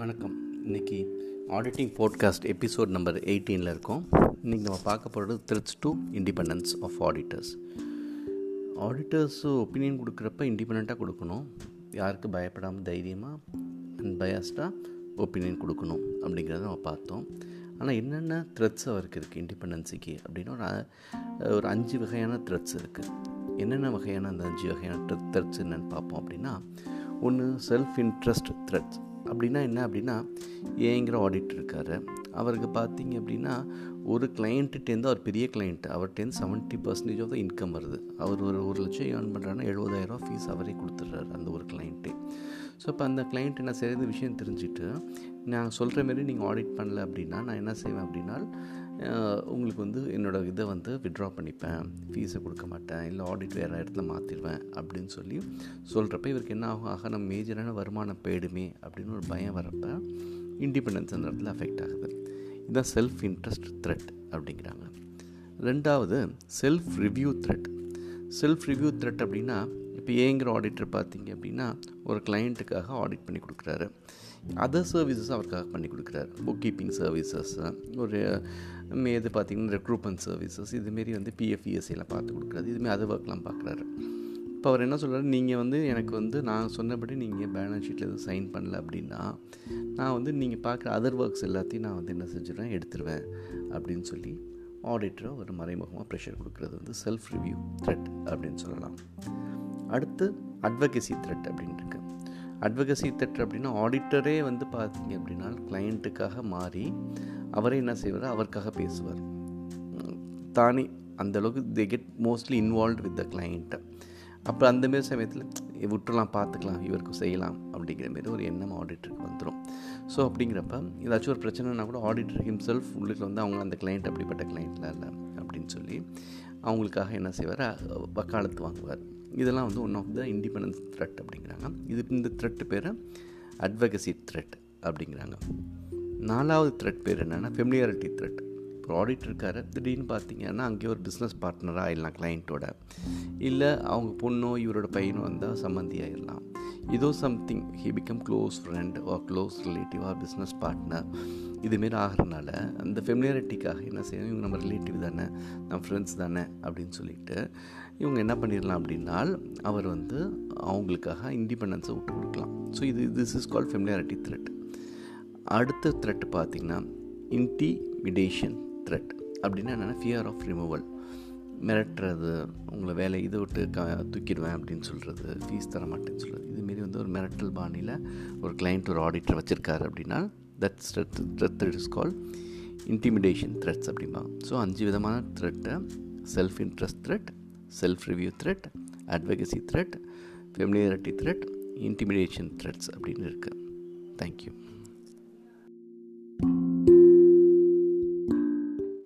வணக்கம். இன்றைக்கி auditing podcast episode number எயிட்டீனில் இருக்கோம். இன்றைக்கி நம்ம பார்க்க போகிறது threats to independence of auditors auditors opinion கொடுக்குறப்ப இண்டிபெண்ட்டாக கொடுக்கணும். யாருக்கு பயப்படாமல் தைரியமாக அண்ட் பயாஸ்டாக ஒப்பீனியன் கொடுக்கணும் அப்படிங்கிறத நம்ம பார்த்தோம். ஆனால் என்னென்ன த்ரெட்ஸ் அவருக்கு இருக்குது இண்டிபெண்டன்ஸுக்கு அப்படின்னு ஒரு ஒரு அஞ்சு வகையான த்ரெட்ஸ் இருக்குது என்னென்ன வகையான அந்த அஞ்சு வகையான த்ரெட்ஸ் என்னென்னு பார்ப்போம் அப்படின்னா ஒன்று செல்ஃப் இன்ட்ரெஸ்ட் த்ரெட்ஸ் அப்படின்னா என்ன அப்படின்னா ஏங்கிற ஆடிட் இருக்கார். அவருக்கு பார்த்தீங்க அப்படின்னா ஒரு கிளைண்ட்டுட்டேருந்து அவர் பெரிய client அவர்கிட்டேருந்து seventy percentage of the income வருது. அவர் ஒரு ஒரு லட்சம் ஏர்ன் பண்ணுறாருன்னா எழுபதாயிரரூவா ஃபீஸ் அவரே கொடுத்துட்றாரு அந்த ஒரு கிளைண்ட்டே ஸோ இப்போ அந்த கிளைண்ட் என்ன செய்கிறது விஷயம் தெரிஞ்சுட்டு நான் சொல்கிற மாரி நீங்கள் ஆடிட் பண்ணல அப்படின்னா நான் என்ன செய்வேன் அப்படின்னா உங்களுக்கு வந்து என்னோடய இதை வந்து விட்ரா பண்ணிப்பேன் ஃபீஸை கொடுக்க மாட்டேன் இல்லை ஆடிட் வேறு இடத்துல மாற்றிடுவேன் அப்படின்னு சொல்லி சொல்கிறப்ப இவருக்கு என்ன ஆகும்? ஆக நம்ம மேஜரான வருமானம் போயிடுமே அப்படின்னு ஒரு பயம் வரப்போ இண்டிபெண்டன்ஸ் அந்த இடத்துல அஃபெக்ட் ஆகுது. இதுதான் செல்ஃப் இன்ட்ரெஸ்ட் த்ரெட் அப்படிங்கிறாங்க. ரெண்டாவது self review threat self review threat அப்படின்னா இப்போ ஏங்கிற ஆடிட்டர் பார்த்தீங்க அப்படின்னா ஒரு கிளைண்ட்டுக்காக ஆடிட் பண்ணி கொடுக்குறாரு. அதர் சர்வீசஸ் அவருக்காக பண்ணி கொடுக்குறாரு. புக் கீப்பிங் சர்வீசஸ் ஒரு இது பார்த்திங்கன்னா ரெக்ரூட்மெண்ட் சர்வீசஸ் இதுமாரி வந்து பிஎஃப்இஎஸ்சிலாம் பார்த்து கொடுக்குறாரு. இதுமாரி அது ஒர்க்லாம் பார்க்குறாரு. இப்போ அவர் என்ன சொல்கிறார் நீங்கள் வந்து எனக்கு வந்து நான் சொன்னபடி நீங்கள் பேலன்ஸ் ஷீட்டில் எதுவும் சைன் பண்ணல அப்படின்னா நான் வந்து நீங்கள் பார்க்குற அதர் ஒர்க்ஸ் எல்லாத்தையும் நான் வந்து என்ன செஞ்சிடுவேன் எடுத்துருவேன் அப்படின்னு சொல்லி ஆடிட்டரை ஒரு மறைமுகமாக ப்ரெஷர் கொடுக்குறது வந்து செல்ஃப் ரிவ்யூ த்ரெட் அப்படின்னு சொல்லலாம். அடுத்து அட்வகசி த்ரெட் அப்படின்னு அட்வகசி த்ரெட் அப்படின்னா ஆடிட்டரே வந்து பார்த்தீங்க அப்படின்னா கிளைண்ட்டுக்காக மாறி அவரே என்ன செய்வார்? அவருக்காக பேசுவார். தானே அந்தளவுக்கு they get mostly involve with the கிளைண்ட்டை அப்போ அந்தமாரி சமயத்தில் விட்டுலாம் பார்த்துக்கலாம் இவருக்கு செய்யலாம் அப்படிங்கிற மாரி ஒரு எண்ணம் ஆடிட்டருக்கு வந்துடும் ஸோ அப்படிங்கிறப்ப ஏதாச்சும் ஒரு பிரச்சனைனா கூட ஆடிட்டர் ஹிம்செல்ஃப் உள்ளில் வந்து அவங்க அந்த கிளைண்ட் அப்படிப்பட்ட கிளைண்ட்லாம் இல்லை. அப்படின்னு சொல்லி அவங்களுக்காக என்ன செய்வார்? வக்காலத்து வாங்குவார். இதெல்லாம் வந்து one of the independence threat அப்படிங்கிறாங்க. இது இந்த த்ரெட்டு பேர் அட்வகசி த்ரெட் அப்படிங்கிறாங்க. நாலாவது த்ரெட் பேர் என்னென்னா ஃபெமிலியாரிட்டி த்ரெட் இப்போ ஆடிட் இருக்காரு. திடீர்னு பார்த்தீங்கன்னா அங்கேயே ஒரு பிஸ்னஸ் பார்ட்னராக ஆயிடலாம் கிளைண்ட்டோட இல்லை அவங்க பொண்ணோ இவரோட பையனோ வந்தால் சம்மந்தி ஆயிடலாம் இதோ something he become close friend or close relative or business partner இதுமாரி ஆகிறனால அந்த ஃபெமிலியாரிட்டிக்காக என்ன செய்யணும்? இவங்க நம்ம ரிலேட்டிவ் தானே நம்ம ஃப்ரெண்ட்ஸ் தானே அப்படின்னு சொல்லிட்டு இவங்க என்ன பண்ணிடலாம் அப்படின்னால் அவர் வந்து அவங்களுக்காக இண்டிபெண்டன்ஸை விட்டு கொடுக்கலாம். ஸோ இது this is call familiarity threat அடுத்த த்ரெட் பார்த்திங்கன்னா இன்டிமிடேஷன் த்ரெட் அப்படின்னா என்னென்னா ஃபியர் ஆஃப் ரிமூவல் மிரட்டுறது உங்களை வேலை இதை விட்டு க தூக்கிடுவேன் அப்படின்னு சொல்கிறது ஃபீஸ் தர மாட்டேன்னு சொல்கிறது இதுமாரி வந்து ஒரு மிரட்டல் பாணியில் ஒரு கிளைண்ட் ஒரு ஆடிட்டர் வச்சுருக்காரு அப்படின்னா that's threat is call intimidation threats அப்படிம்பாங்க ஸோ அஞ்சு விதமான த்ரெட்டை self interest threat self review threat advocacy threat familiarity threat intimidation threats அப்படின்னு இருக்குது தேங்க்யூ